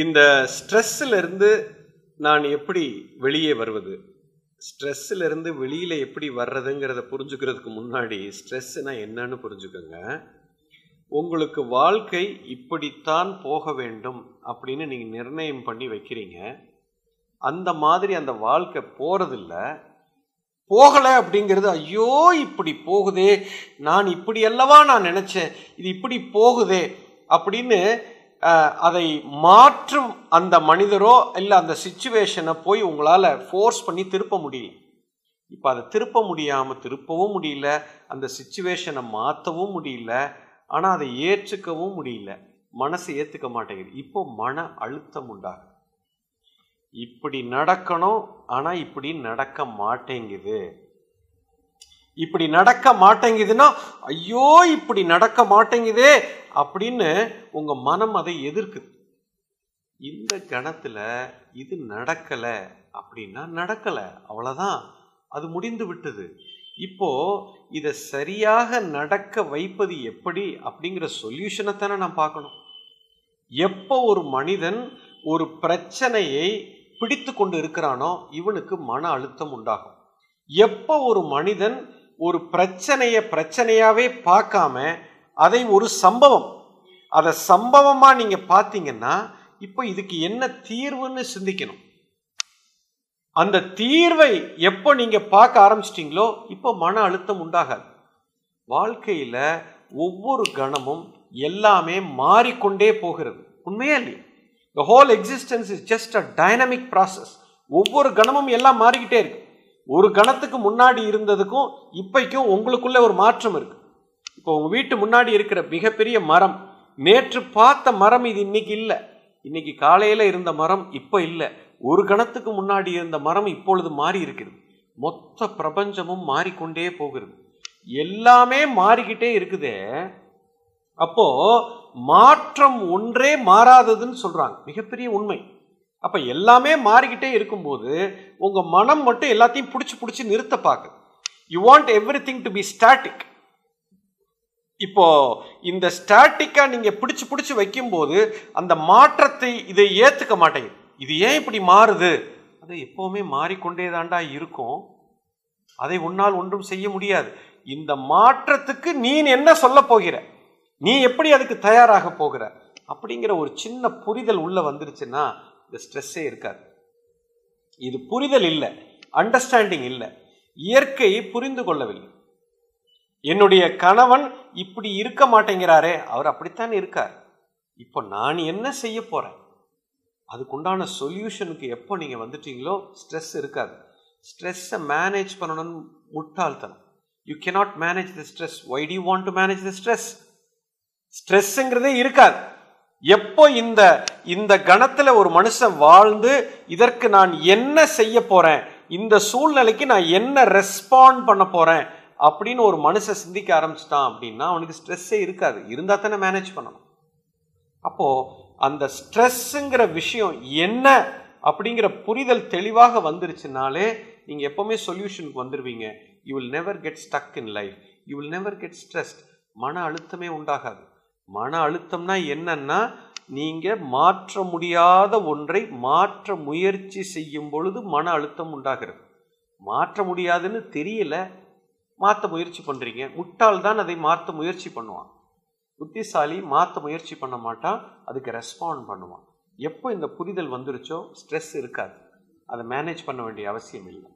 இந்த ஸ்ட்ரெஸ்ஸிலிருந்து நான் எப்படி வெளியே வருவது? ஸ்ட்ரெஸ்ஸில் இருந்து வெளியில் எப்படி வர்றதுங்கிறத புரிஞ்சுக்கிறதுக்கு முன்னாடி ஸ்ட்ரெஸ்ஸுனா என்னன்னு புரிஞ்சுக்கோங்க. உங்களுக்கு வாழ்க்கை இப்படித்தான் போக வேண்டும் அப்படின்னு நீங்கள் நிர்ணயம் பண்ணி வைக்கிறீங்க. அந்த மாதிரி அந்த வாழ்க்கை போகிறதில்ல போகலை அப்படிங்கிறது ஐயோ இப்படி போகுதே நான் இப்படி அல்லவா நான் நினச்சேன் இது இப்படி போகுதே அப்படின்னு அதை மாற்றும் அந்த மனிதரோ இல்லை அந்த சுச்சுவேஷனை போய் உங்களால் ஃபோர்ஸ் பண்ணி திருப்ப முடியல இப்போ அதை திருப்ப முடியாமல் திருப்பவும் முடியல அந்த சுச்சுவேஷனை மாற்றவும் முடியல ஆனால் அதை ஏற்றுக்கவும் முடியல. மனசு ஏற்றுக்க மாட்டேங்குது. இப்போ மன அழுத்தம் உண்டாகும் இப்படி நடக்கணும் ஆனால் இப்படி நடக்க மாட்டேங்குது. இப்படி நடக்க மாட்டேங்குதுன்னா ஐயோ இப்படி நடக்க மாட்டேங்குதே அப்படின்னு உங்க மனம் அதை எதிர்க்குது. இந்த கணத்துல இது நடக்கல அப்படின்னா நடக்கல. அவ்வளவுதான். அது முடிந்து விட்டது. இப்போ இதை சரியாக நடக்க வைப்பது எப்படி அப்படிங்கிற சொல்யூஷனை தானே நான் பார்க்கணும். எப்போ ஒரு மனிதன் ஒரு பிரச்சனையை பிடித்து கொண்டு இருக்கிறானோ இவனுக்கு மன அழுத்தம் உண்டாகும். எப்போ ஒரு மனிதன் ஒரு பிரச்சனையை பிரச்சனையாகவே பார்க்காம அதை ஒரு சம்பவம். அதை சம்பவமாக நீங்கள் பார்த்தீங்கன்னா இப்போ இதுக்கு என்ன தீர்வுன்னு சிந்திக்கணும். அந்த தீர்வை எப்போ நீங்கள் பார்க்க ஆரம்பிச்சிட்டிங்களோ இப்போ மன அழுத்தம் உண்டாகாது. வாழ்க்கையில் ஒவ்வொரு கணமும் எல்லாமே மாறிக்கொண்டே போகிறது. உண்மையா இல்லையா? The whole existence is just a dynamic process ஒவ்வொரு கணமும் எல்லாம் மாறிக்கிட்டே இருக்கு. ஒரு கணத்துக்கு முன்னாடி இருந்ததுக்கும் இப்பைக்கும் உங்களுக்குள்ள ஒரு மாற்றம் இருக்கு. இப்போ உங்கள் வீட்டு முன்னாடி இருக்கிற மிகப்பெரிய மரம் நேற்று பார்த்த மரம் இது இன்னைக்கு இல்லை. இன்னைக்கு காலையில் இருந்த மரம் இப்போ இல்லை. ஒரு கணத்துக்கு முன்னாடி இருந்த மரம் இப்பொழுது மாறி இருக்குது மொத்த பிரபஞ்சமும் மாறிக்கொண்டே போகிறது. எல்லாமே மாறிக்கிட்டே இருக்குதே. அப்போ மாற்றம் ஒன்றே மாறாததுன்னு சொல்றாங்க. மிகப்பெரிய உண்மை. அப்போ எல்லாமே மாறிக்கிட்டே இருக்கும்போது உங்கள் மனம் மட்டும் எல்லாத்தையும் பிடிச்சி பிடிச்சி நிறுத்த பார்க்குது. You want everything to be static இப்போ இந்த ஸ்டாட்டிக்காக நீங்கள் பிடிச்சி பிடிச்சி வைக்கும்போது அந்த மாற்றத்தை இதை ஏற்றுக்க மாட்டேங்குது. இது ஏன் இப்படி மாறுது? அது எப்போவுமே மாறிக்கொண்டே தாண்டா இருக்கும். அதை உன்னால் ஒன்றும் செய்ய முடியாது. இந்த மாற்றத்துக்கு நீ என்ன சொல்ல போகிற? நீ எப்படி அதுக்கு தயாராக போகிற? அப்படிங்கிற ஒரு சின்ன புரிதல் உள்ள வந்துருச்சுன்னா இந்த ஸ்ட்ரெஸ்ஸே இருக்காது. இது புரிதல் இல்லை அண்டர்ஸ்டாண்டிங் இல்லை இயற்கையை புரிந்து கொள்ளவில்லை. என்னுடைய கணவன் இப்படி இருக்க மாட்டேங்கிறாரே அவர் அப்படித்தான் இருக்கார். இப்போ நான் என்ன செய்ய போறேன்? அதுக்குண்டான சொல்யூஷனுக்கு எப்போ நீங்கள் வந்துட்டீங்களோ ஸ்ட்ரெஸ் இருக்காது. ஸ்ட்ரெஸ்ஸை மேனேஜ் பண்ணணும்னு முட்டாள்தனம். You cannot manage the stress why'd want to manage the stress ஸ்ட்ரெஸ்ஸுங்கிறதே இருக்காது. எப்போ இந்த இந்த கணத்துல ஒரு மனுஷன் வாழ்ந்து இதற்கு நான் என்ன செய்ய போறேன்? இந்த சூழ்நிலைக்கு நான் என்ன ரெஸ்பாண்ட் பண்ண போறேன்? அப்படின்னு ஒரு மனுஷன் சிந்திக்க ஆரம்பிச்சிட்டான் அப்படின்னா அவனுக்கு ஸ்ட்ரெஸ்ஸே இருக்காது. இருந்தா தானே மேனேஜ் பண்ணணும். அப்போ அந்த ஸ்ட்ரெஸ்ஸுங்கிற விஷயம் என்ன அப்படிங்கிற புரிதல் தெளிவாக வந்துருச்சுனாலே நீங்க எப்பவுமே சொல்யூஷனுக்கு வந்துருவீங்க. You will never get stuck in life you will never get stressed மன அழுத்தமே உண்டாகாது. மன அழுத்தம்னா என்னன்னா நீங்க மாற்ற முடியாத ஒன்றை மாற்ற முயற்சி செய்யும் பொழுது மன அழுத்தம் உண்டாகிறது. மாற்ற முடியாதுன்னு தெரியல மாற்ற முயற்சி பண்றீங்க. முட்டாள் தான் அதை மாற்ற முயற்சி பண்ணுவான். புத்திசாலி மாற்ற முயற்சி பண்ண மாட்டான் அதுக்கு ரெஸ்பாண்ட் பண்ணுவான். எப்போ இந்த புரிதல் வந்துருச்சோ ஸ்ட்ரெஸ் இருக்காது. அதை மேனேஜ் பண்ண வேண்டிய அவசியம் இல்லை.